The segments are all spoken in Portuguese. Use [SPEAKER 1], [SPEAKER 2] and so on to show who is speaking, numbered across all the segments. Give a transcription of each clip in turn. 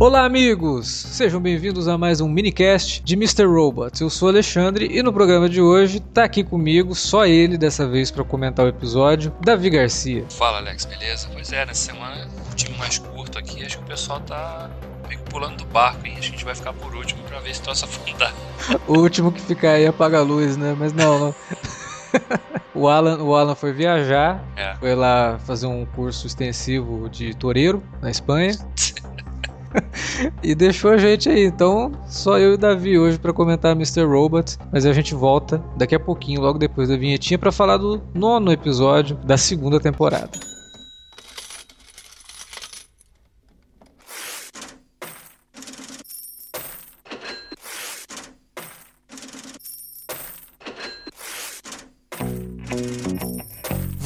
[SPEAKER 1] Olá, amigos! Sejam bem-vindos a mais um minicast de Mr. Robot. Eu sou Alexandre e no programa de hoje tá aqui comigo, só ele dessa vez para comentar o episódio, Davi Garcia.
[SPEAKER 2] Fala, Alex, beleza? Pois é, nessa semana o time mais curto aqui, acho que o pessoal tá meio pulando do barco, hein? Acho que a gente vai ficar por último pra ver se troça afundar.
[SPEAKER 1] o último que ficar aí apaga a luz, né? Mas não, não. o, Alan, o Alan foi viajar, é. foi lá fazer um curso extensivo de toureiro na Espanha. e deixou a gente aí. Então, só eu e o Davi hoje para comentar Mr. Robot. Mas a gente volta daqui a pouquinho, logo depois da vinhetinha, para falar do nono episódio da segunda temporada.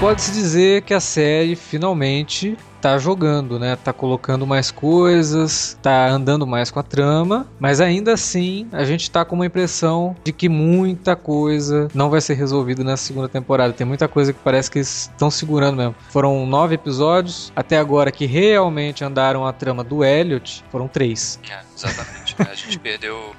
[SPEAKER 1] Pode-se dizer que a série finalmente tá jogando, né? Tá colocando mais coisas, tá andando mais com a trama, mas ainda assim a gente tá com uma impressão de que muita coisa não vai ser resolvida na segunda temporada. Tem muita coisa que parece que estão segurando mesmo. Foram nove episódios até agora que realmente andaram a trama do Elliot, foram três.
[SPEAKER 2] É, exatamente. a gente perdeu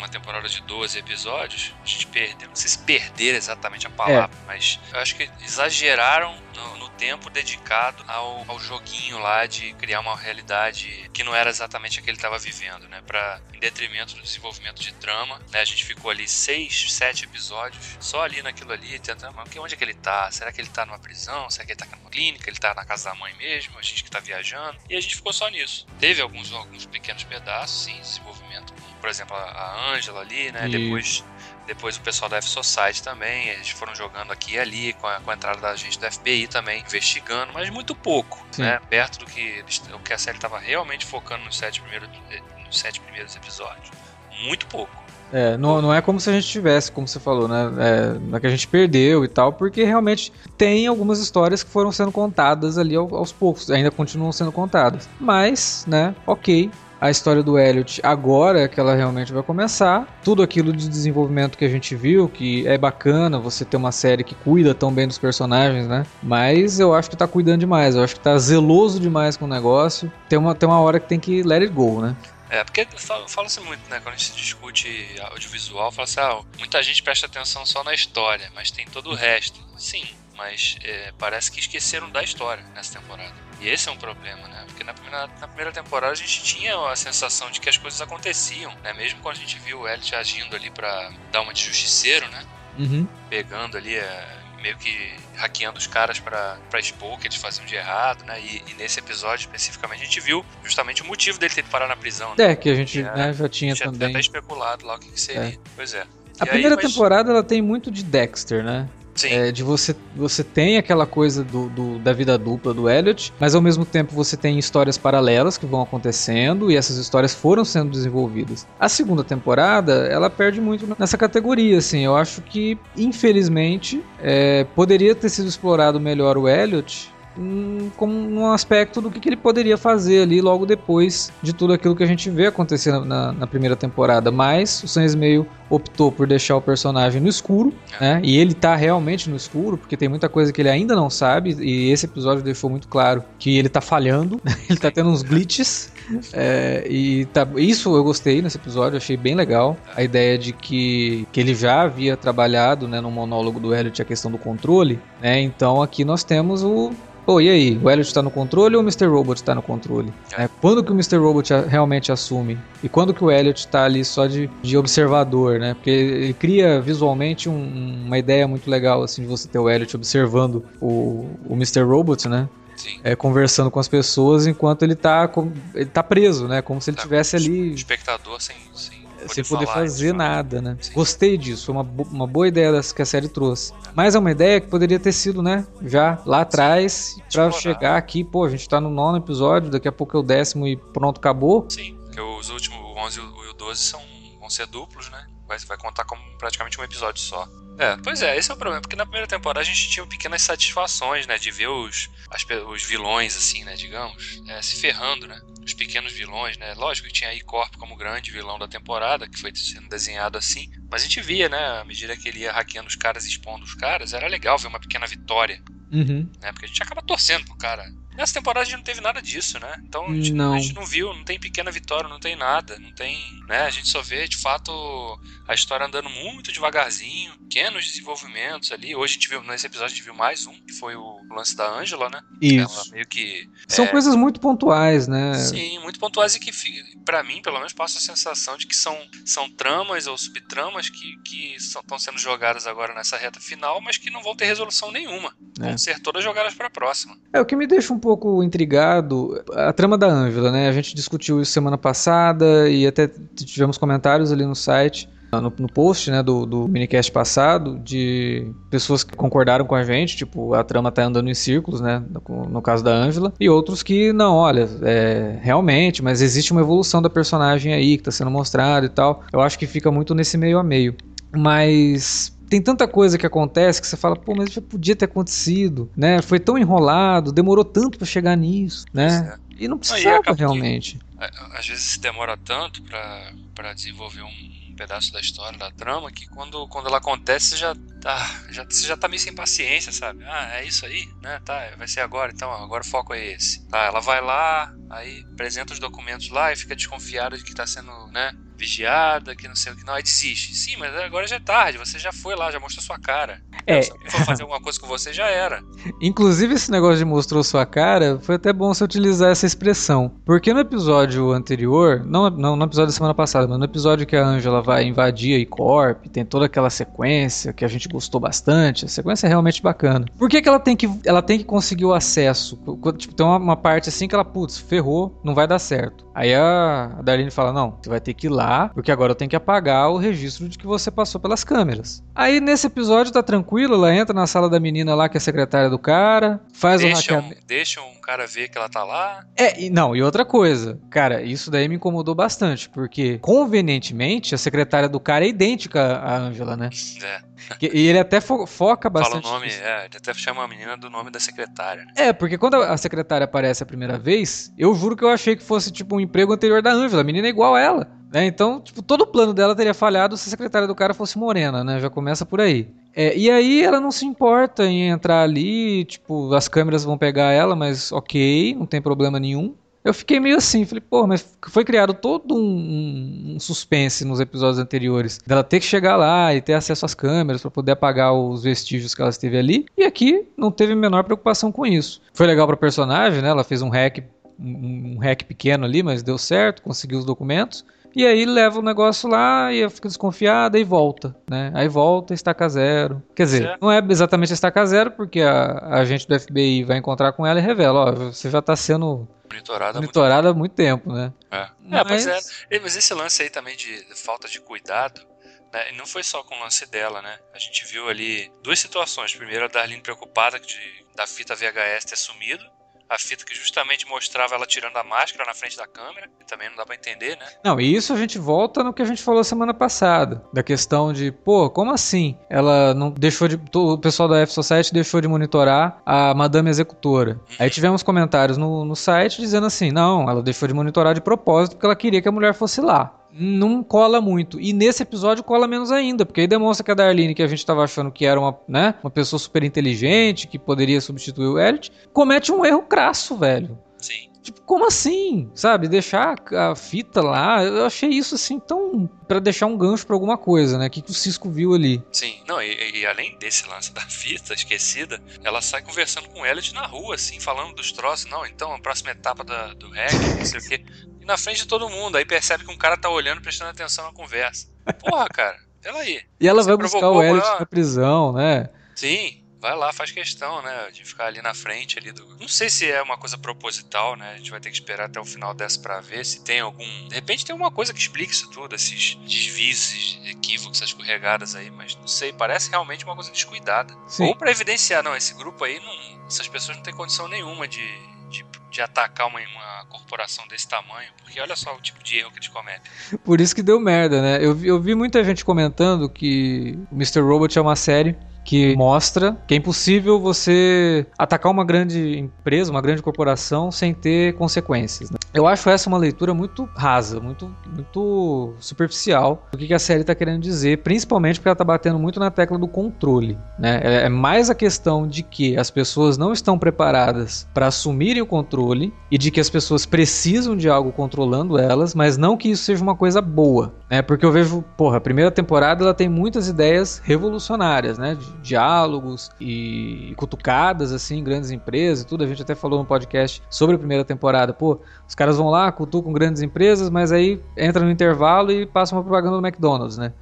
[SPEAKER 2] uma temporada de 12 episódios, a gente perdeu. Não sei se perder exatamente a palavra, é. mas eu acho que exageraram no, no tempo dedicado ao, ao, joguinho lá de criar uma realidade que não era exatamente a que ele estava vivendo, né? Pra, em detrimento do desenvolvimento de trama, né? A gente ficou ali seis, sete episódios só ali naquilo ali, tentando, onde é que ele tá? Será que ele tá numa prisão? Será que ele tá numa clínica? Ele tá na casa da mãe mesmo? A gente que tá viajando? E a gente ficou só nisso. Teve alguns, alguns pequenos pedaços, sim, desenvolvimento por exemplo, a Angela ali, né? Depois, depois o pessoal da F-Society também, eles foram jogando aqui e ali, com a, com a entrada da gente da FBI também, investigando, mas muito pouco, Sim. né? Perto do que, o que a série estava realmente focando nos sete primeiros, nos sete primeiros episódios. Muito pouco.
[SPEAKER 1] É, não, não é como se a gente tivesse, como você falou, né? É, não é que a gente perdeu e tal, porque realmente tem algumas histórias que foram sendo contadas ali aos poucos, ainda continuam sendo contadas. Mas, né, ok, a história do Elliot agora é que ela realmente vai começar. Tudo aquilo de desenvolvimento que a gente viu, que é bacana você ter uma série que cuida tão bem dos personagens, né? Mas eu acho que tá cuidando demais, eu acho que tá zeloso demais com o negócio. Tem uma, tem uma hora que tem que let it go, né?
[SPEAKER 2] É, porque fala-se muito, né? Quando a gente discute audiovisual, fala assim, ah, muita gente presta atenção só na história, mas tem todo o resto. Sim, mas é, parece que esqueceram da história nessa temporada. E esse é um problema, né? Porque na primeira, na primeira temporada a gente tinha a sensação de que as coisas aconteciam, né? Mesmo quando a gente viu o Elliot agindo ali para dar uma de justiceiro, né?
[SPEAKER 1] Uhum.
[SPEAKER 2] Pegando ali, é, meio que hackeando os caras para expor o que eles faziam de errado, né? E, e, nesse episódio especificamente a gente viu justamente o motivo dele ter que parar na prisão.
[SPEAKER 1] Né? É, que a gente né, já tinha também.
[SPEAKER 2] Já até especulado lá o que, que seria. É. Pois é.
[SPEAKER 1] A e primeira aí, mas... temporada ela tem muito de Dexter, né? É, de você você tem aquela coisa do, do, da vida dupla do Elliot, mas ao mesmo tempo você tem histórias paralelas que vão acontecendo e essas histórias foram sendo desenvolvidas. A segunda temporada ela perde muito nessa categoria, assim. Eu acho que infelizmente é, poderia ter sido explorado melhor o Elliot como um aspecto do que, que, ele poderia fazer ali logo depois de tudo aquilo que a gente vê acontecer na, na primeira temporada. Mas o Sam Ismail optou por deixar o personagem no escuro, né? E ele tá realmente no escuro, porque tem muita coisa que ele ainda não sabe, e esse episódio deixou muito claro que ele tá falhando, ele tá tendo uns glitches. É, e tá, isso eu gostei nesse episódio, achei bem legal. A ideia de que, que ele já havia trabalhado né, no monólogo do Elliot a questão do controle. Né, então aqui nós temos o, Pô, e aí? O Elliot tá no controle ou o Mr. Robot tá no controle? É. quando que o Mr. Robot realmente assume? E quando que o Elliot tá ali só de, de observador, né? Porque ele cria visualmente um, uma ideia muito legal, assim, de você ter o Elliot observando o, o Mr. Robot, né? É, conversando com as pessoas enquanto ele tá, ele tá preso, né? Como se ele tá, tivesse ali.
[SPEAKER 2] Espectador sem, sem
[SPEAKER 1] sem poder fazer nada, né? Sim. Gostei disso, foi uma, uma boa ideia que a série trouxe. Mas é uma ideia que poderia ter sido, né? Já lá atrás, para chegar aqui, pô, a gente tá no nono episódio, daqui a pouco é o décimo e pronto, acabou.
[SPEAKER 2] Sim, porque os últimos, o 11 e o 12 são, vão ser duplos, né? Vai, vai contar como praticamente um episódio só. É, pois é, esse é o problema, porque na primeira temporada a gente tinha pequenas satisfações, né, de ver os, as, os vilões, assim, né, digamos, é, se ferrando, né, os pequenos vilões, né, lógico que tinha a I-Corp como grande vilão da temporada, que foi sendo desenhado assim, mas a gente via, né, à medida que ele ia hackeando os caras e expondo os caras, era legal ver uma pequena vitória,
[SPEAKER 1] uhum.
[SPEAKER 2] né, porque a gente acaba torcendo pro cara Nessa temporada a gente não teve nada disso, né? Então a
[SPEAKER 1] gente não,
[SPEAKER 2] a gente não viu, não tem pequena vitória, não tem nada, não tem, né? A gente só vê de fato a história andando muito devagarzinho, pequenos desenvolvimentos ali. Hoje a gente viu, nesse episódio a gente viu mais um, que foi o lance da Angela, né?
[SPEAKER 1] Isso.
[SPEAKER 2] Ela meio que
[SPEAKER 1] São é... coisas muito pontuais, né?
[SPEAKER 2] Sim, muito pontuais e que para mim, pelo menos, passa a sensação de que são, são tramas ou subtramas que que estão sendo jogadas agora nessa reta final, mas que não vão ter resolução nenhuma. É. Vão ser todas jogadas para a próxima.
[SPEAKER 1] É o que me deixa um pouco intrigado a trama da Ângela, né? A gente discutiu isso semana passada e até tivemos comentários ali no site. No, no, post né, do, do minicast passado, de pessoas que concordaram com a gente, tipo, a trama tá andando em círculos, né? No, no caso da Ângela, e outros que não, olha, é, realmente, mas existe uma evolução da personagem aí que tá sendo mostrada e tal. Eu acho que fica muito nesse meio a meio. Mas tem tanta coisa que acontece que você fala, pô, mas já podia ter acontecido, né? Foi tão enrolado, demorou tanto para chegar nisso, né? É. E não precisava não, e realmente.
[SPEAKER 2] Que, às vezes se demora tanto para desenvolver um pedaço da história, da trama, que quando, quando ela acontece, você já tá, já, você já tá meio sem paciência, sabe? Ah, é isso aí, né? Tá, vai ser agora, então agora o foco é esse. Tá, ela vai lá, aí apresenta os documentos lá e fica desconfiada de que tá sendo, né? Vigiada, que não sei o que, não, aí desiste. Sim, mas agora já é tarde, você já foi lá, já mostrou sua cara.
[SPEAKER 1] É.
[SPEAKER 2] Se for fazer alguma coisa com você, já era.
[SPEAKER 1] Inclusive, esse negócio de mostrou sua cara, foi até bom você utilizar essa expressão. Porque no episódio anterior, não, não no episódio da semana passada, mas no episódio que a Angela vai invadir a I-Corp, tem toda aquela sequência que a gente gostou bastante, a sequência é realmente bacana. Por que, que ela tem que ela tem que conseguir o acesso? Tipo, tem uma, uma parte assim que ela, putz, ferrou, não vai dar certo. Aí a, a Darlene fala: Não, você vai ter que ir lá, porque agora eu tenho que apagar o registro de que você passou pelas câmeras. Aí nesse episódio tá tranquilo, ela entra na sala da menina lá, que é a secretária do cara, faz
[SPEAKER 2] deixa
[SPEAKER 1] o hackeamento.
[SPEAKER 2] Um, deixa um cara ver que ela tá lá.
[SPEAKER 1] É, e, não, e outra coisa, cara, isso daí me incomodou bastante, porque convenientemente a secretária do cara é idêntica à Angela, né?
[SPEAKER 2] É.
[SPEAKER 1] E ele até fo foca bastante.
[SPEAKER 2] Fala o nome, é, ele até chama a menina do nome da secretária. Né?
[SPEAKER 1] É, porque quando a secretária aparece a primeira vez, eu juro que eu achei que fosse tipo um emprego anterior da Ângela. A menina é igual a ela. Né? Então, tipo, todo o plano dela teria falhado se a secretária do cara fosse morena, né? Já começa por aí. É, e aí ela não se importa em entrar ali, tipo, as câmeras vão pegar ela, mas ok, não tem problema nenhum. Eu fiquei meio assim, falei, pô, mas foi criado todo um, um, suspense nos episódios anteriores. Dela ter que chegar lá e ter acesso às câmeras para poder apagar os vestígios que ela esteve ali. E aqui não teve a menor preocupação com isso. Foi legal pra personagem, né? Ela fez um hack, um, um hack pequeno ali, mas deu certo, conseguiu os documentos. E aí leva o negócio lá e fica desconfiada e volta, né? Aí volta, estaca zero. Quer dizer, certo. não é exatamente estaca zero, porque a, a agente do FBI vai encontrar com ela e revela, ó, você já está sendo
[SPEAKER 2] monitorada,
[SPEAKER 1] monitorada há muito tempo, né?
[SPEAKER 2] É. Mas... É, pois é. Mas esse lance aí também de falta de cuidado, né? E não foi só com o lance dela, né? A gente viu ali duas situações. Primeiro, a Darlene preocupada de, da fita VHS ter sumido a fita que justamente mostrava ela tirando a máscara na frente da câmera, que também não dá para entender, né?
[SPEAKER 1] Não, e isso a gente volta no que a gente falou semana passada, da questão de, pô, como assim? Ela não deixou de o pessoal da F Society deixou de monitorar a madame executora. Uhum. Aí tivemos comentários no, no site dizendo assim: "Não, ela deixou de monitorar de propósito porque ela queria que a mulher fosse lá" não cola muito. E nesse episódio cola menos ainda, porque aí demonstra que a Darlene, que a gente estava achando que era uma, né, uma pessoa super inteligente, que poderia substituir o Elliot, comete um erro crasso, velho.
[SPEAKER 2] Sim.
[SPEAKER 1] Tipo, como assim? Sabe? Deixar a fita lá, eu achei isso assim tão. para deixar um gancho pra alguma coisa, né? O que, que o Cisco viu ali?
[SPEAKER 2] Sim, não, e, e, além desse lance da fita esquecida, ela sai conversando com o Elliot na rua, assim, falando dos troços. Não, então, a próxima etapa da, do reggae, não sei o quê. Na frente de todo mundo, aí percebe que um cara tá olhando, prestando atenção na conversa. Porra, cara, pela aí.
[SPEAKER 1] E ela vai buscar o maior... na prisão, né?
[SPEAKER 2] Sim, vai lá, faz questão, né, de ficar ali na frente ali do. Não sei se é uma coisa proposital, né? A gente vai ter que esperar até o final dessa para ver se tem algum. De repente tem alguma coisa que explique isso tudo, esses desvios, esses equívocos, essas escorregadas aí, mas não sei, parece realmente uma coisa descuidada. Sim. Ou para evidenciar, não, esse grupo aí, não, essas pessoas não têm condição nenhuma de, de, atacar uma, uma, corporação desse tamanho, porque olha só o tipo de erro que eles cometem.
[SPEAKER 1] Por isso que deu merda, né? Eu, eu vi muita gente comentando que Mr. Robot é uma série que mostra que é impossível você atacar uma grande empresa, uma grande corporação sem ter consequências. Né? Eu acho essa uma leitura muito rasa, muito, muito superficial do que a série está querendo dizer, principalmente porque ela está batendo muito na tecla do controle. Né? É, é mais a questão de que as pessoas não estão preparadas para assumirem o controle e de que as pessoas precisam de algo controlando elas, mas não que isso seja uma coisa boa. Né? Porque eu vejo, porra, a primeira temporada ela tem muitas ideias revolucionárias, né? De diálogos e cutucadas, assim, grandes empresas e tudo. A gente até falou no podcast sobre a primeira temporada. Pô, os caras vão lá, cutucam grandes empresas, mas aí entra no intervalo e passa uma propaganda do McDonald's, né?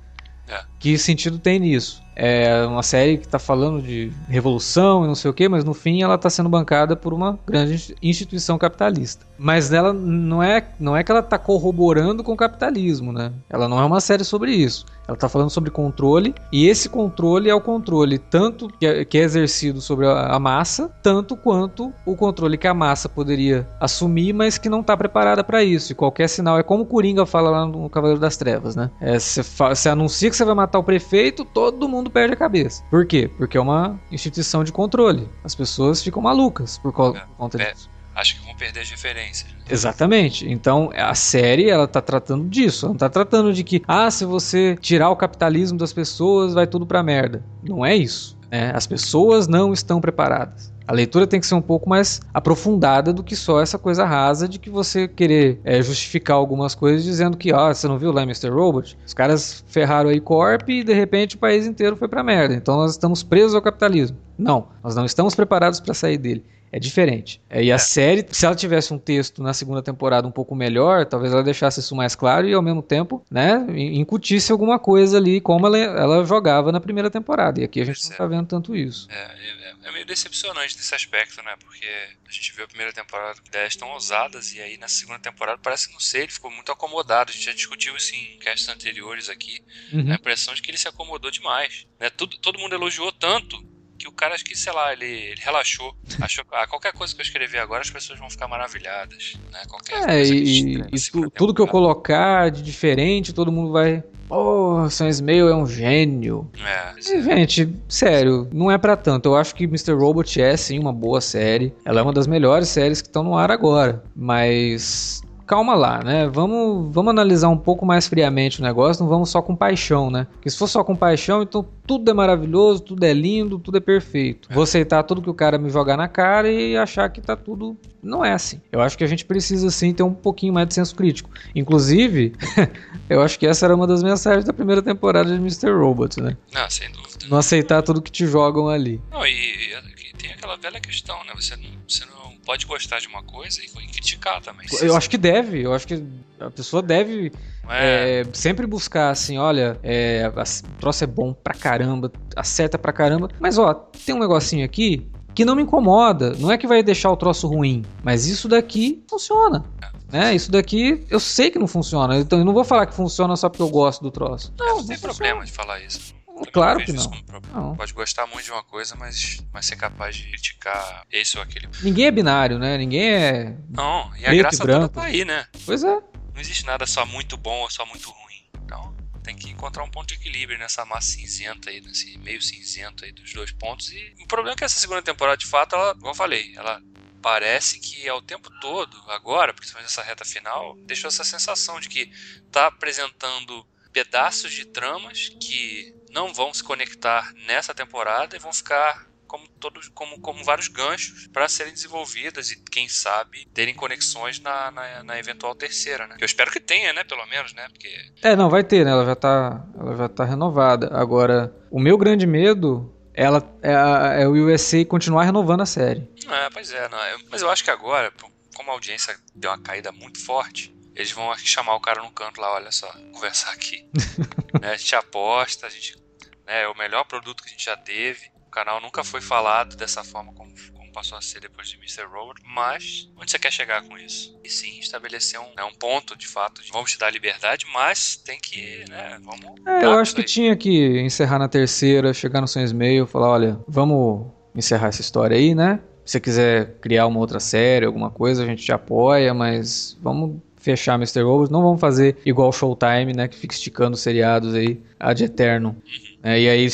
[SPEAKER 1] É. Que sentido tem nisso? É uma série que está falando de revolução e não sei o que, mas no fim ela está sendo bancada por uma grande instituição capitalista. Mas ela não é, não é que ela está corroborando com o capitalismo, né? Ela não é uma série sobre isso. Ela está falando sobre controle e esse controle é o controle tanto que é, que é exercido sobre a, a, massa, tanto quanto o controle que a massa poderia assumir, mas que não está preparada para isso. E qualquer sinal é como o Coringa fala lá no Cavaleiro das Trevas, né? Você é, anuncia que você vai matar o prefeito, todo mundo perde a cabeça. Por quê? Porque é uma instituição de controle. As pessoas ficam malucas por, é, conta é, disso.
[SPEAKER 2] Acho que vão perder as referências.
[SPEAKER 1] Exatamente. Então, a série, ela tá tratando disso. Ela não tá tratando de que, ah, se você tirar o capitalismo das pessoas, vai tudo pra merda. Não é isso. Né? As pessoas não estão preparadas. A leitura tem que ser um pouco mais aprofundada do que só essa coisa rasa de que você querer é, justificar algumas coisas dizendo que, ó, ah, você não viu lá Mr. Robot? Os caras ferraram aí Corp e de repente o país inteiro foi pra merda. Então nós estamos presos ao capitalismo. Não, nós não estamos preparados para sair dele. É diferente. É, e a é. série, se ela tivesse um texto na segunda temporada um pouco melhor, talvez ela deixasse isso mais claro e ao mesmo tempo, né, incutisse alguma coisa ali como ela, ela jogava na primeira temporada. E aqui a gente não tá vendo tanto isso.
[SPEAKER 2] É, é, meio decepcionante nesse aspecto, né? Porque a gente viu a primeira temporada com ideias tão ousadas e aí na segunda temporada parece que, não sei, ele ficou muito acomodado. A gente já discutiu isso em casts anteriores aqui. Uhum. A impressão de que ele se acomodou demais. Né? Tudo, todo mundo elogiou tanto que o cara, acho que, sei lá, ele, ele relaxou. Achou que ah, qualquer coisa que eu escrever agora as pessoas vão ficar maravilhadas. Né? Qualquer
[SPEAKER 1] é, e, e tudo que eu colocar de diferente, todo mundo vai. Oh, Sam Ismail é um gênio. É, e, gente, sério, não é para tanto. Eu acho que Mr. Robot é sim uma boa série. Ela é uma das melhores séries que estão no ar agora. Mas calma lá, né? Vamos, vamos analisar um pouco mais friamente o negócio, não vamos só com paixão, né? Porque se for só com paixão, então tudo é maravilhoso, tudo é lindo, tudo é perfeito. Vou aceitar tudo que o cara me jogar na cara e achar que tá tudo. Não é assim. Eu acho que a gente precisa sim ter um pouquinho mais de senso crítico. Inclusive, eu acho que essa era uma das mensagens da primeira temporada de Mr. Robot, né?
[SPEAKER 2] Não, sem dúvida.
[SPEAKER 1] Não aceitar tudo que te jogam ali.
[SPEAKER 2] Não, e tem aquela velha questão, né? Você não, você não pode gostar de uma coisa e criticar também.
[SPEAKER 1] Eu acho que deve, eu acho que a pessoa deve é. É, sempre buscar assim, olha, é, o troço é bom pra caramba, acerta pra caramba, mas ó, tem um negocinho aqui que não me incomoda, não é que vai deixar o troço ruim, mas isso daqui funciona. Né? Isso daqui eu sei que não funciona, então eu não vou falar que funciona só porque eu gosto do troço.
[SPEAKER 2] Não, não, não tem funciona. problema de falar isso.
[SPEAKER 1] Claro que não. não.
[SPEAKER 2] Pode gostar muito de uma coisa, mas, mas ser capaz de criticar esse ou aquele.
[SPEAKER 1] Ninguém é binário, né? Ninguém é.
[SPEAKER 2] Não, e a graça e toda tá aí, né?
[SPEAKER 1] Pois é.
[SPEAKER 2] Não existe nada só muito bom ou só muito ruim. Então, tem que encontrar um ponto de equilíbrio nessa massa cinzenta aí, nesse meio cinzento aí dos dois pontos. E o problema é que essa segunda temporada, de fato, ela, como eu falei, ela parece que ao tempo todo, agora, principalmente nessa reta final, deixou essa sensação de que tá apresentando pedaços de tramas que não vão se conectar nessa temporada e vão ficar como todos como, como vários ganchos para serem desenvolvidas e quem sabe terem conexões na, na, na, eventual terceira, né? Eu espero que tenha, né? Pelo menos, né? Porque
[SPEAKER 1] é, não vai ter, né? Ela já tá, ela já tá renovada. Agora, o meu grande medo ela é, é o USA continuar renovando a série.
[SPEAKER 2] É, pois é, não, eu, mas eu acho que agora, como a audiência deu uma caída muito forte, eles vão chamar o cara no canto lá, olha só, conversar aqui. né, a gente aposta, a gente né, é o melhor produto que a gente já teve. O canal nunca foi falado dessa forma como, como passou a ser depois de Mr. Robot, mas onde você quer chegar com isso? E sim, estabelecer um, né, um ponto de fato de vamos te dar liberdade, mas tem que, né, vamos.
[SPEAKER 1] É, eu acho que tinha que encerrar na terceira, chegar no seu e-mail, falar: olha, vamos encerrar essa história aí, né? Se você quiser criar uma outra série, alguma coisa, a gente te apoia, mas vamos fechar Mr. Robot. Não vamos fazer igual Showtime, né? Que fica esticando seriados aí ad eterno. É, e aí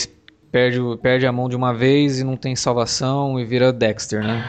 [SPEAKER 1] perde, perde a mão de uma vez e não tem salvação e vira Dexter, né?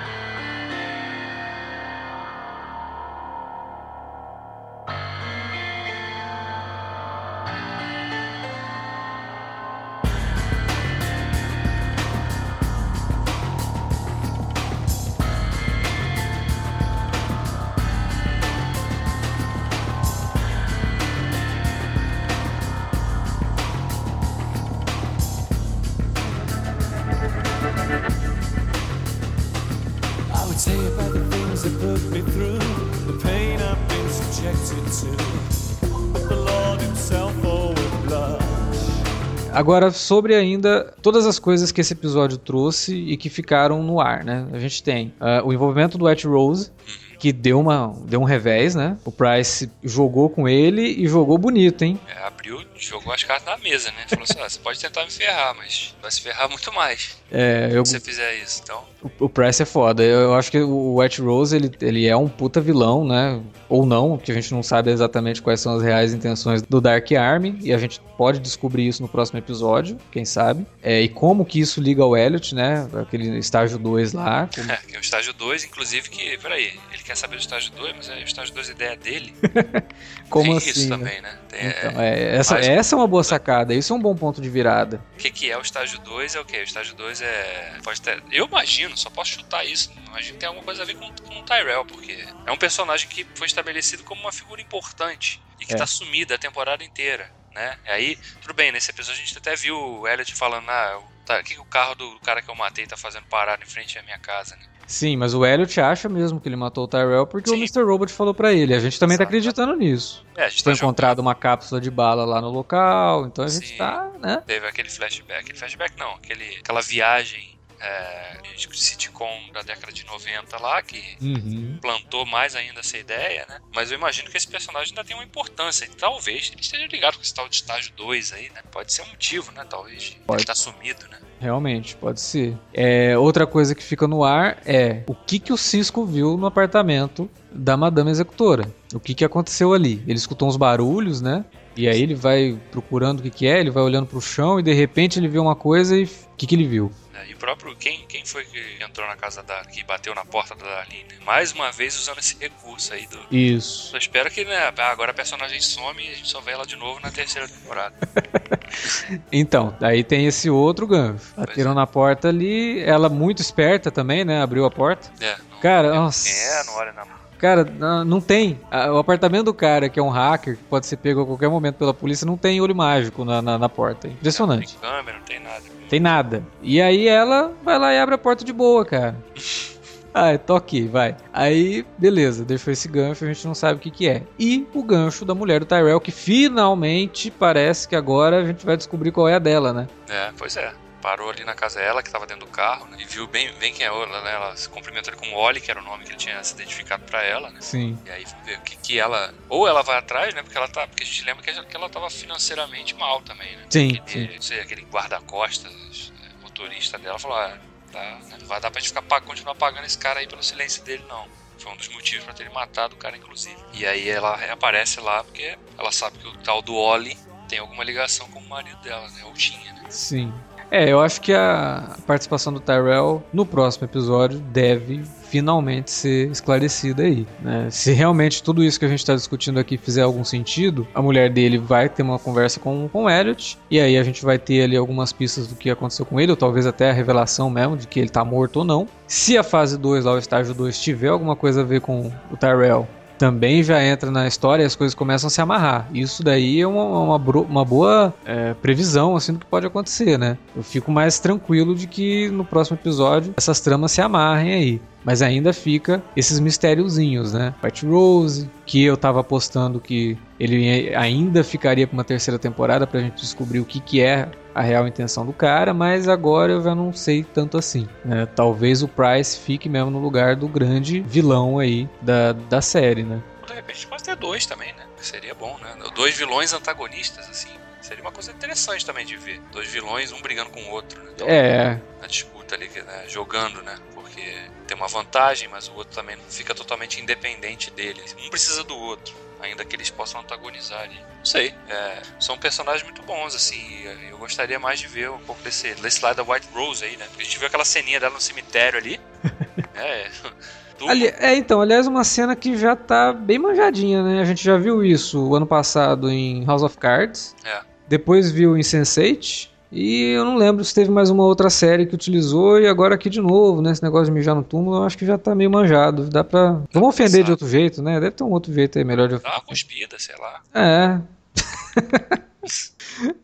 [SPEAKER 1] Agora, sobre ainda todas as coisas que esse episódio trouxe e que ficaram no ar, né? A gente tem uh, o envolvimento do White Rose, que deu, uma, deu um revés, né? O Price jogou com ele e jogou bonito, hein?
[SPEAKER 2] É, abriu, jogou as cartas na mesa, né? Falou assim: ah, você pode tentar me ferrar, mas vai se ferrar muito mais.
[SPEAKER 1] É, eu...
[SPEAKER 2] Se você fizer isso, então.
[SPEAKER 1] O, o Price é foda. Eu, eu, acho que o White Rose, ele, ele é um puta vilão, né? Ou não, que a gente não sabe exatamente quais são as reais intenções do Dark Army, e a gente pode descobrir isso no próximo episódio, quem sabe. É, e como que isso liga ao Elliot, né? Aquele estágio 2 lá.
[SPEAKER 2] Como... É, que é o estágio 2, inclusive, que, peraí, ele quer saber do estágio 2, mas é o estágio 2 ideia dele.
[SPEAKER 1] como
[SPEAKER 2] Tem
[SPEAKER 1] assim?
[SPEAKER 2] isso
[SPEAKER 1] né?
[SPEAKER 2] também, né? Tem,
[SPEAKER 1] então, é, essa, essa é uma boa sacada, isso é um bom ponto de virada.
[SPEAKER 2] O que, que é o estágio 2? É o que? O estágio 2 é. Pode ter... Eu imagino, só posso chutar isso. Imagino que tem alguma coisa a ver com, com o Tyrell, porque é um personagem que foi estabelecido como uma figura importante e que está é. sumida a temporada inteira. Né? E aí, tudo bem, nesse episódio a gente até viu o Elliot falando, ah, tá, o que, que o carro do cara que eu matei tá fazendo parado em frente à minha casa, né?
[SPEAKER 1] Sim, mas o Elliot acha mesmo que ele matou o Tyrell porque Sim. o Mr. Robot falou para ele. A gente também Exato. tá acreditando nisso. É, a gente Foi tá encontrado uma cápsula de bala lá no local, então a gente Sim. tá, né?
[SPEAKER 2] Teve aquele flashback. Aquele flashback não, aquele, aquela viagem é, sitcom da década de 90 lá, que uhum. plantou mais ainda essa ideia, né? Mas eu imagino que esse personagem ainda tem uma importância. E talvez ele esteja ligado com esse tal de estágio 2 aí, né? Pode ser um motivo, né? Talvez. Pode. Ele tá sumido, né?
[SPEAKER 1] Realmente, pode ser. É, outra coisa que fica no ar é o que, que o Cisco viu no apartamento da Madame Executora. O que, que aconteceu ali? Ele escutou uns barulhos, né? E aí ele vai procurando o que, que é, ele vai olhando pro chão e de repente ele vê uma coisa e o que, que ele viu?
[SPEAKER 2] É, e o próprio. Quem, quem foi que entrou na casa da. que bateu na porta da Aline? Mais uma vez usando esse recurso aí do.
[SPEAKER 1] Isso.
[SPEAKER 2] Só espero que, né? Agora a personagem some e a gente só vê ela de novo na terceira temporada.
[SPEAKER 1] então, aí tem esse outro gancho. Atirou é. na porta ali, ela muito esperta também, né? Abriu a porta.
[SPEAKER 2] É.
[SPEAKER 1] Não, Cara, nossa.
[SPEAKER 2] É, não olha na
[SPEAKER 1] Cara, não tem. O apartamento do cara, que é um hacker, que pode ser pego a qualquer momento pela polícia, não tem olho mágico na, na, na porta. Impressionante.
[SPEAKER 2] Não tem câmera, não tem nada.
[SPEAKER 1] Tem nada. E aí ela vai lá e abre a porta de boa, cara. Ah, tô aqui, vai. Aí, beleza, deixou esse gancho, a gente não sabe o que que é. E o gancho da mulher do Tyrell, que finalmente parece que agora a gente vai descobrir qual é a dela, né?
[SPEAKER 2] É, pois é parou ali na casa dela, que estava dentro do carro, né? E viu bem, bem quem é ela, né? Ela se cumprimentou ali com o Oli, que era o nome que ele tinha se identificado para ela, né?
[SPEAKER 1] Sim.
[SPEAKER 2] E aí ver o que, que ela. Ou ela vai atrás, né? Porque ela tá. Porque a gente lembra que ela tava financeiramente mal também, né?
[SPEAKER 1] Sim.
[SPEAKER 2] Aquele,
[SPEAKER 1] sim.
[SPEAKER 2] Não sei, aquele guarda-costas, né, motorista dela, falou: ah, tá, né? não vai dar pra gente ficar continuar pagando esse cara aí pelo silêncio dele, não. Foi um dos motivos para ter matado o cara, inclusive. E aí ela reaparece lá porque ela sabe que o tal do Oli tem alguma ligação com o marido dela, né? Ou tinha, né?
[SPEAKER 1] Sim. É, eu acho que a participação do Tyrell no próximo episódio deve finalmente ser esclarecida aí. Né? Se realmente tudo isso que a gente está discutindo aqui fizer algum sentido, a mulher dele vai ter uma conversa com, com o Elliot, e aí a gente vai ter ali algumas pistas do que aconteceu com ele, ou talvez até a revelação mesmo de que ele tá morto ou não. Se a fase 2, lá o estágio 2, tiver alguma coisa a ver com o Tyrell, também já entra na história e as coisas começam a se amarrar. Isso daí é uma, uma, uma boa é, previsão assim do que pode acontecer, né? Eu fico mais tranquilo de que no próximo episódio essas tramas se amarrem aí. Mas ainda fica esses mistériozinhos, né? White Rose, que eu tava apostando que ele ainda ficaria para uma terceira temporada pra gente descobrir o que, que é a real intenção do cara, mas agora eu já não sei tanto assim. Né? Talvez o Price fique mesmo no lugar do grande vilão aí da, da série, né?
[SPEAKER 2] De repente pode ter dois também, né? Seria bom, né? Dois vilões antagonistas, assim. Seria uma coisa interessante também de ver. Dois vilões, um brigando com o outro, né?
[SPEAKER 1] Então, é.
[SPEAKER 2] A disputa ali, né? jogando, né? Porque tem uma vantagem, mas o outro também não fica totalmente independente dele. Um precisa do outro, ainda que eles possam antagonizar ali. Não sei. É, são personagens muito bons, assim. Eu gostaria mais de ver um pouco desse, desse lado da White Rose aí, né? Porque a gente viu aquela ceninha dela no cemitério ali. é.
[SPEAKER 1] Ali, é, então, aliás, uma cena que já tá bem manjadinha, né? A gente já viu isso o ano passado em House of Cards.
[SPEAKER 2] É.
[SPEAKER 1] Depois viu em Sense8. E eu não lembro se teve mais uma outra série que utilizou e agora aqui de novo, né? Esse negócio de mijar no túmulo, eu acho que já tá meio manjado. Dá pra. Vamos ofender de outro jeito, né? Deve ter um outro jeito aí melhor de
[SPEAKER 2] Dá uma cuspida, sei lá.
[SPEAKER 1] É.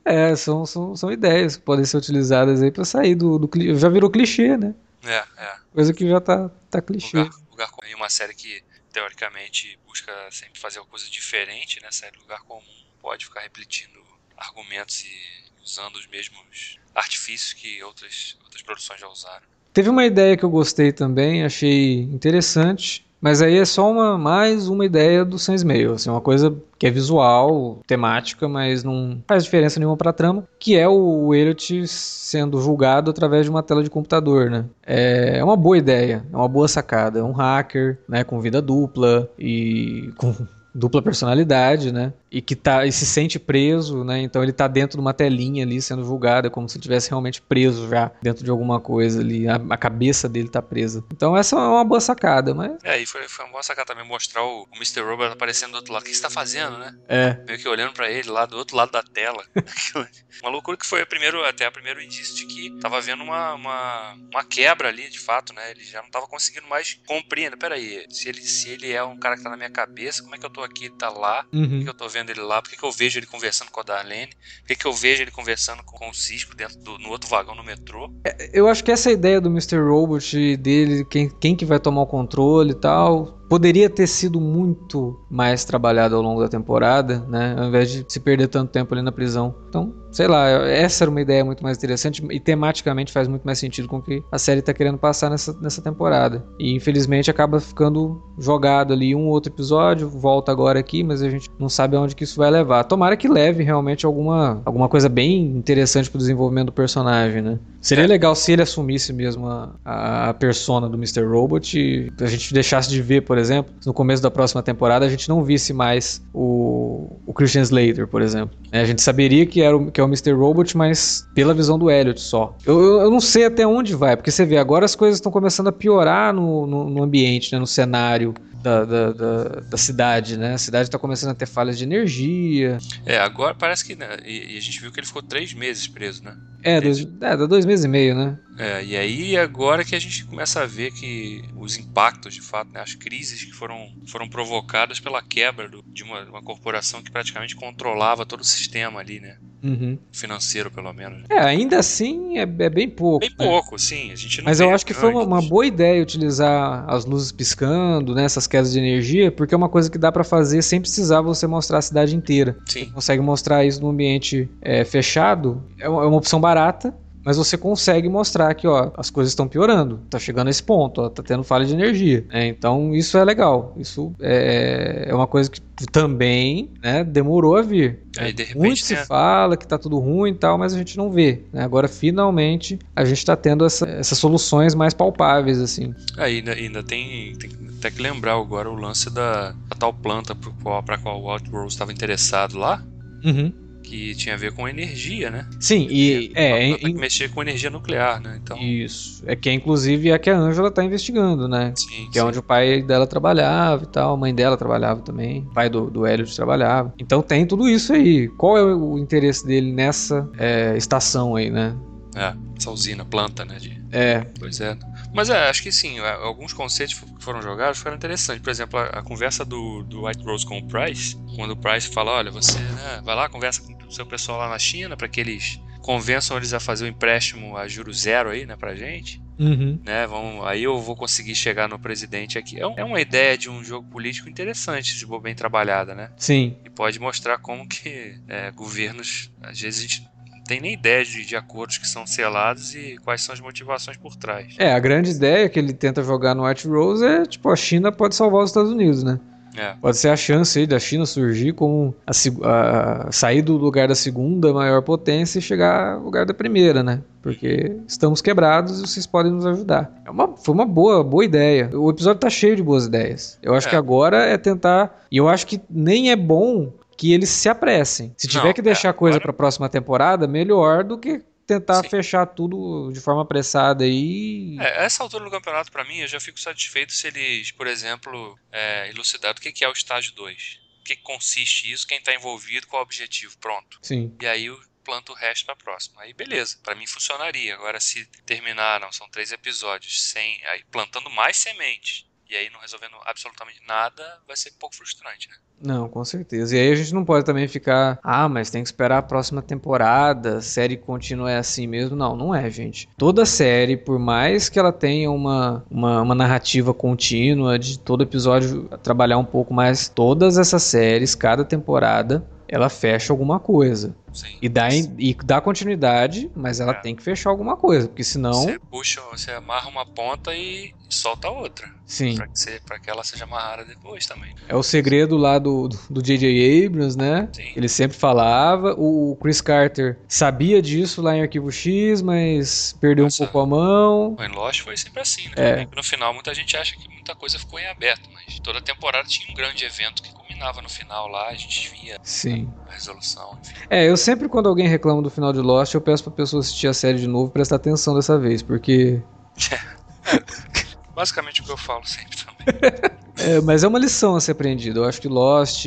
[SPEAKER 1] é, são, são, são ideias que podem ser utilizadas aí pra sair do, do. Já virou clichê, né?
[SPEAKER 2] É, é.
[SPEAKER 1] Coisa que já tá, tá clichê.
[SPEAKER 2] Lugar, lugar comum. uma série que, teoricamente, busca sempre fazer uma coisa diferente, né? Série Lugar Comum pode ficar repetindo argumentos e usando os mesmos artifícios que outras, outras produções já usaram.
[SPEAKER 1] Teve uma ideia que eu gostei também, achei interessante, mas aí é só uma mais uma ideia do Sans Mail, assim, uma coisa que é visual, temática, mas não faz diferença nenhuma para a trama, que é o Elliot sendo julgado através de uma tela de computador, né? É uma boa ideia, é uma boa sacada, é um hacker, né, com vida dupla e com dupla personalidade, né? E que tá e se sente preso, né? Então ele tá dentro de uma telinha ali sendo julgado, é como se tivesse realmente preso já dentro de alguma coisa ali, a, a, cabeça dele tá presa. Então essa é uma boa sacada, mas
[SPEAKER 2] É, e foi, foi uma boa sacada também mostrar o, o Mr. Robert aparecendo do outro lado. O que você tá fazendo, né?
[SPEAKER 1] É.
[SPEAKER 2] Meio que olhando para ele lá do outro lado da tela. uma loucura que foi a primeiro, até o primeiro indício de que tava havendo uma, uma, uma quebra ali, de fato, né? Ele já não tava conseguindo mais compreender. Peraí, se ele, se ele é um cara que tá na minha cabeça, como é que eu tô aqui, ele tá lá, uhum. por que eu tô vendo ele lá, por que, eu vejo ele conversando com a Darlene, por que, que eu vejo ele conversando com, com o Cisco dentro do no outro vagão no metrô.
[SPEAKER 1] É, eu acho que essa ideia do Mr. Robot, dele, quem, quem que vai tomar o controle e tal, poderia ter sido muito mais trabalhado ao longo da temporada, né? Ao invés de se perder tanto tempo ali na prisão. Então, sei lá, essa era uma ideia muito mais interessante e tematicamente faz muito mais sentido com o que a série está querendo passar nessa, nessa temporada. E infelizmente acaba ficando jogado ali um outro episódio, volta agora aqui, mas a gente não sabe aonde que isso vai levar. Tomara que leve realmente alguma, alguma coisa bem interessante pro desenvolvimento do personagem, né? Seria é. legal se ele assumisse mesmo a, a persona do Mr. Robot e a gente deixasse de ver, por exemplo, no começo da próxima temporada a gente não visse mais o, o Christian Slater, por exemplo. É, a gente saberia que, era o, que é o Mr. Robot, mas pela visão do Elliot só. Eu, eu, eu, não sei até onde vai, porque você vê, agora as coisas estão começando a piorar no, no, no ambiente, né, no cenário da, da, da, da, cidade, né? A cidade está começando a ter falhas de energia.
[SPEAKER 2] É, agora parece que. Né, e, e, a gente viu que ele ficou três meses preso, né?
[SPEAKER 1] É, dois, é, dá dois meses e meio, né?
[SPEAKER 2] É, e aí agora que a gente começa a ver que os impactos, de fato, né, as crises que foram, foram provocadas pela quebra do, de uma, uma corporação que praticamente controlava todo o sistema ali, né?
[SPEAKER 1] Uhum.
[SPEAKER 2] Financeiro, pelo menos.
[SPEAKER 1] É, ainda assim é, é bem pouco.
[SPEAKER 2] Bem né? pouco, sim. A gente
[SPEAKER 1] Mas eu acho que foi uma, uma, boa ideia utilizar as luzes piscando, né, essas quedas de energia, porque é uma coisa que dá para fazer sem precisar você mostrar a cidade inteira.
[SPEAKER 2] Sim.
[SPEAKER 1] Você consegue mostrar isso num ambiente é, fechado, é uma, é uma opção barata, mas você consegue mostrar que ó, as coisas estão piorando, tá chegando a esse ponto, ó, tá tendo falha de energia. É, então isso é legal, isso é, é uma coisa que também né, demorou a vir.
[SPEAKER 2] Aí, de repente,
[SPEAKER 1] Muito se fala que tá tudo ruim e tal, mas a gente não vê. Né? Agora finalmente a gente está tendo essa, essas soluções mais palpáveis assim.
[SPEAKER 2] Aí ainda, ainda tem, tem até que lembrar agora o lance da, tal planta para qual, qual o Outgrowth estava interessado lá.
[SPEAKER 1] Uhum
[SPEAKER 2] que tinha a ver com energia, né?
[SPEAKER 1] Sim, e é,
[SPEAKER 2] em, mexer com energia nuclear, né? Então
[SPEAKER 1] isso é que é, inclusive é que a Angela está investigando, né? Sim, que sim. é onde o pai dela trabalhava e tal, a mãe dela trabalhava também, o pai do, do Elliot trabalhava. Então tem tudo isso aí. Qual é o interesse dele nessa é, estação aí, né?
[SPEAKER 2] É, essa usina, planta, né? De...
[SPEAKER 1] É.
[SPEAKER 2] Pois é. Mas é, acho que sim, alguns conceitos que foram jogados foram interessantes. Por exemplo, a, a conversa do, do White Rose com o Price, quando o Price fala: olha, você né, vai lá, conversa com o seu pessoal lá na China para que eles convençam eles a fazer o um empréstimo a juro zero aí, né, pra gente.
[SPEAKER 1] Uhum.
[SPEAKER 2] Né, vamos, aí eu vou conseguir chegar no presidente aqui. É, um, é, uma ideia de um jogo político interessante, se for bem trabalhada, né?
[SPEAKER 1] Sim.
[SPEAKER 2] E pode mostrar como que é, governos, às vezes a gente tem nem ideia de, de acordos que são selados e quais são as motivações por trás.
[SPEAKER 1] É, a grande ideia que ele tenta jogar no White Rose é, tipo, a China pode salvar os Estados Unidos, né?
[SPEAKER 2] É.
[SPEAKER 1] Pode ser a chance aí da China surgir como a, a, sair do lugar da segunda maior potência e chegar ao lugar da primeira, né? Porque estamos quebrados e vocês podem nos ajudar. É uma, foi uma boa, boa ideia. O episódio tá cheio de boas ideias. Eu acho é. que agora é tentar. E eu acho que nem é bom que eles se apressem. Se tiver Não, que deixar é, coisa para a próxima temporada, melhor do que tentar Sim. fechar tudo de forma apressada aí.
[SPEAKER 2] É, essa altura do campeonato, para mim, eu já fico satisfeito se eles, por exemplo, é, elucidar o que é o estágio 2. O que consiste isso, quem está envolvido, qual o objetivo, pronto.
[SPEAKER 1] Sim.
[SPEAKER 2] E aí planta o resto para próxima. Aí beleza, para mim funcionaria. Agora se terminaram, são três episódios, sem aí plantando mais sementes e aí não resolvendo absolutamente nada, vai ser um pouco frustrante, né?
[SPEAKER 1] Não, com certeza. E aí a gente não pode também ficar, ah, mas tem que esperar a próxima temporada, série contínua é assim mesmo. Não, não é, gente. Toda série, por mais que ela tenha uma, uma, uma narrativa contínua, de todo episódio trabalhar um pouco mais, todas essas séries, cada temporada, ela fecha alguma coisa.
[SPEAKER 2] Sim,
[SPEAKER 1] e, dá, e dá continuidade, mas ela é. tem que fechar alguma coisa, porque senão.
[SPEAKER 2] Você puxa, você amarra uma ponta e solta a outra.
[SPEAKER 1] Sim.
[SPEAKER 2] Pra que, você, pra que ela seja amarrada depois também.
[SPEAKER 1] É o segredo lá do J.J. Abrams, né?
[SPEAKER 2] Sim.
[SPEAKER 1] Ele sempre falava. O Chris Carter sabia disso lá em Arquivo X, mas perdeu Nossa, um pouco a mão.
[SPEAKER 2] O Lost foi sempre assim, né?
[SPEAKER 1] É.
[SPEAKER 2] No final, muita gente acha que muita coisa ficou em aberto, mas toda temporada tinha um grande evento que culminava no final lá, a gente via
[SPEAKER 1] Sim.
[SPEAKER 2] a resolução. Enfim.
[SPEAKER 1] É, eu sempre quando alguém reclama do final de Lost, eu peço pra pessoa assistir a série de novo e prestar atenção dessa vez, porque.
[SPEAKER 2] Basicamente o que eu falo sempre.
[SPEAKER 1] é, mas é uma lição a ser aprendida. Eu acho que Lost.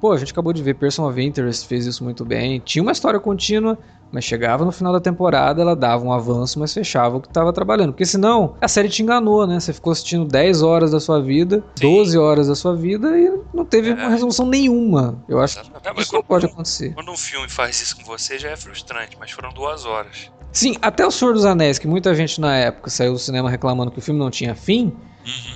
[SPEAKER 1] Pô, a gente acabou de ver Person of Interest fez isso muito bem. Tinha uma história contínua, mas chegava no final da temporada, ela dava um avanço, mas fechava o que estava trabalhando. Porque senão a série te enganou, né? Você ficou assistindo 10 horas da sua vida, Sim. 12 horas da sua vida e não teve é. uma resolução nenhuma. Eu acho que é, isso não pode acontecer.
[SPEAKER 2] Quando um filme faz isso com você já é frustrante, mas foram duas horas.
[SPEAKER 1] Sim, até o Senhor dos Anéis, que muita gente na época saiu do cinema reclamando que o filme não tinha fim.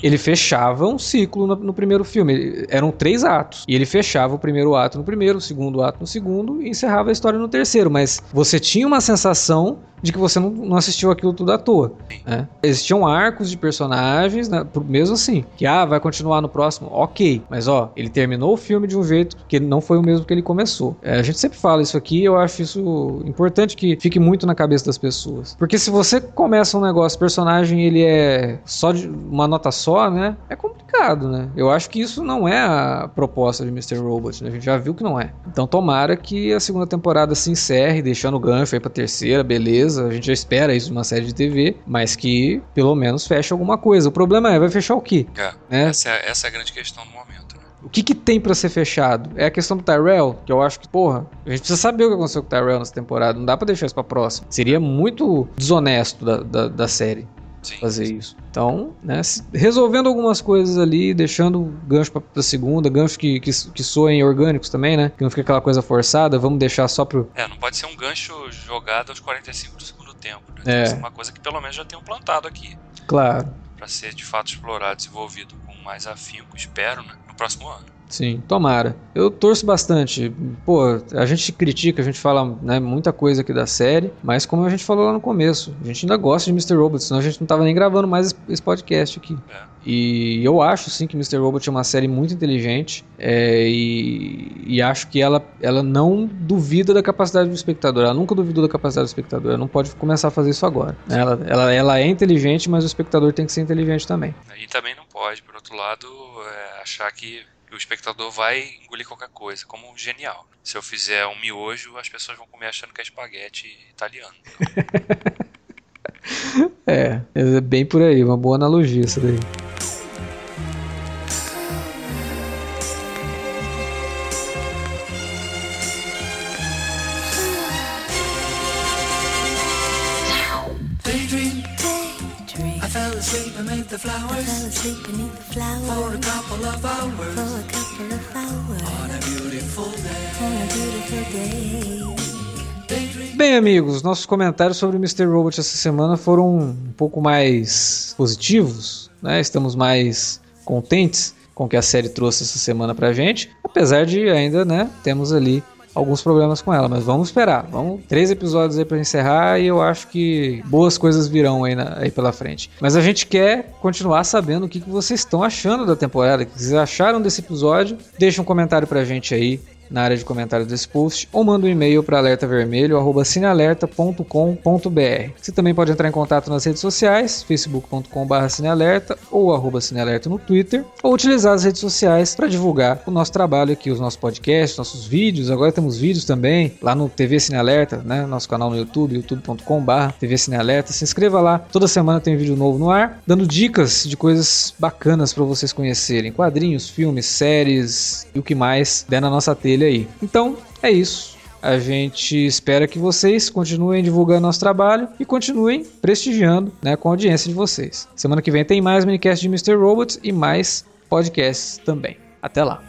[SPEAKER 1] Ele fechava um ciclo no, no, primeiro filme. Eram três atos. E ele fechava o primeiro ato no primeiro, o segundo ato no segundo e encerrava a história no terceiro. Mas você tinha uma sensação de que você não, não assistiu aquilo tudo à toa. Né? Existiam arcos de personagens, né, mesmo assim, que ah, vai continuar no próximo, ok. Mas ó, ele terminou o filme de um jeito que não foi o mesmo que ele começou. É, a gente sempre fala isso aqui, eu acho isso importante que fique muito na cabeça das pessoas. Porque se você começa um negócio, o personagem ele é só de uma nota só, né? É complicado, né? Eu acho que isso não é a proposta de Mr. Robot, né? A gente já viu que não é. Então tomara que a segunda temporada se encerre, deixando o gancho aí pra terceira, beleza. A gente já espera isso numa série de TV, mas que pelo menos feche alguma coisa. O problema é, vai fechar o quê?
[SPEAKER 2] É, né? essa, é, essa é a grande questão no momento, né?
[SPEAKER 1] O que, que tem para ser fechado? É a questão do Tyrell, que eu acho que, porra, a gente precisa saber o que aconteceu com o Tyrell nessa temporada. Não dá para deixar isso pra próxima. Seria muito desonesto da, da, da série. Sim. fazer isso. Então, né, resolvendo algumas coisas ali, deixando gancho pra, segunda, gancho que, que, que soem orgânicos também, né? Que não fica aquela coisa forçada, vamos deixar só pro.
[SPEAKER 2] É, não pode ser um gancho jogado aos 45 do segundo tempo. Né? Tem é. que ser uma coisa que pelo menos já tenham plantado aqui.
[SPEAKER 1] Claro.
[SPEAKER 2] Para ser de fato explorado, desenvolvido com mais afinco, espero, né? No próximo ano.
[SPEAKER 1] Sim, tomara. Eu torço bastante. Pô, a gente critica, a gente fala né, muita coisa aqui da série, mas como a gente falou lá no começo, a gente ainda gosta de Mr. Robot, senão a gente não tava nem gravando mais esse podcast aqui.
[SPEAKER 2] É.
[SPEAKER 1] E eu acho sim que Mr. Robot é uma série muito inteligente é, e, e, acho que ela, ela não duvida da capacidade do espectador. Ela nunca duvidou da capacidade do espectador. Ela não pode começar a fazer isso agora. Ela, ela, ela é inteligente, mas o espectador tem que ser inteligente também.
[SPEAKER 2] E também não pode, por outro lado, é, achar que o espectador vai engolir qualquer coisa, como genial. Se eu fizer um miojo, as pessoas vão comer achando que é espaguete italiano.
[SPEAKER 1] é, é bem por aí, uma boa analogia isso daí. Bem, amigos, nossos comentários sobre o Mr. Robot essa semana foram um pouco mais positivos, né? Estamos mais contentes com o que a série trouxe essa semana pra gente, apesar de ainda, né, temos ali alguns problemas com ela, mas vamos esperar. Vamos três episódios aí para encerrar e eu acho que boas coisas virão aí, na, aí pela frente. Mas a gente quer continuar sabendo o que, que vocês estão achando da temporada, o que vocês acharam desse episódio. Deixa um comentário pra gente aí na área de comentários desse post ou manda um e-mail para alertavermelho@cinealerta.com.br. Você também pode entrar em contato nas redes sociais, facebook.com/cinealerta ou arroba cinealerta no Twitter, ou utilizar as redes sociais para divulgar o nosso trabalho aqui, os nossos podcasts, nossos vídeos. Agora temos vídeos também lá no TV Cinealerta, né? Nosso canal no YouTube, youtube.com/tv. Se inscreva lá. Toda semana tem vídeo novo no ar, dando dicas de coisas bacanas para vocês conhecerem, quadrinhos, filmes, séries e o que mais der na nossa telha dele aí. Então, é isso. A gente espera que vocês continuem divulgando nosso trabalho e continuem prestigiando né, com a audiência de vocês. Semana que vem tem mais minicast de Mr. Robots e mais podcasts também. Até lá!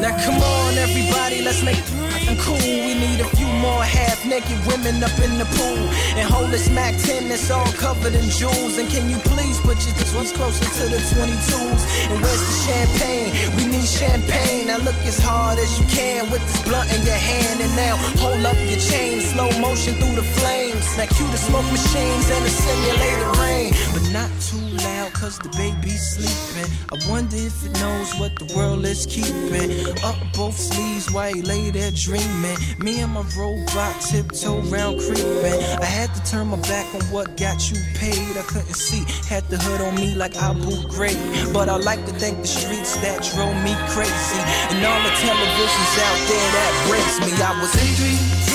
[SPEAKER 1] Now come on everybody, let's make it cool. We need a few more half-naked women up in the pool. And hold this Mac 10 that's all covered in jewels. And can you please put your ones closer to the 22s? And where's the champagne? We need champagne. Now look as hard as you can with this blunt in your hand. And now hold up your chain, slow motion through the flames. Now cue the smoke machines and the simulated rain. But not too loud, cause the baby's sleeping. I wonder if it knows what the world is keeping. Up both sleeves while he lay there dreaming. Me and my robot tiptoe round creeping. I had to turn my back on what got you paid. I couldn't see, had the hood on me like I Abu Ghraib. But I like to thank the streets that drove me crazy. And all the televisions out there that breaks me. I was daydreaming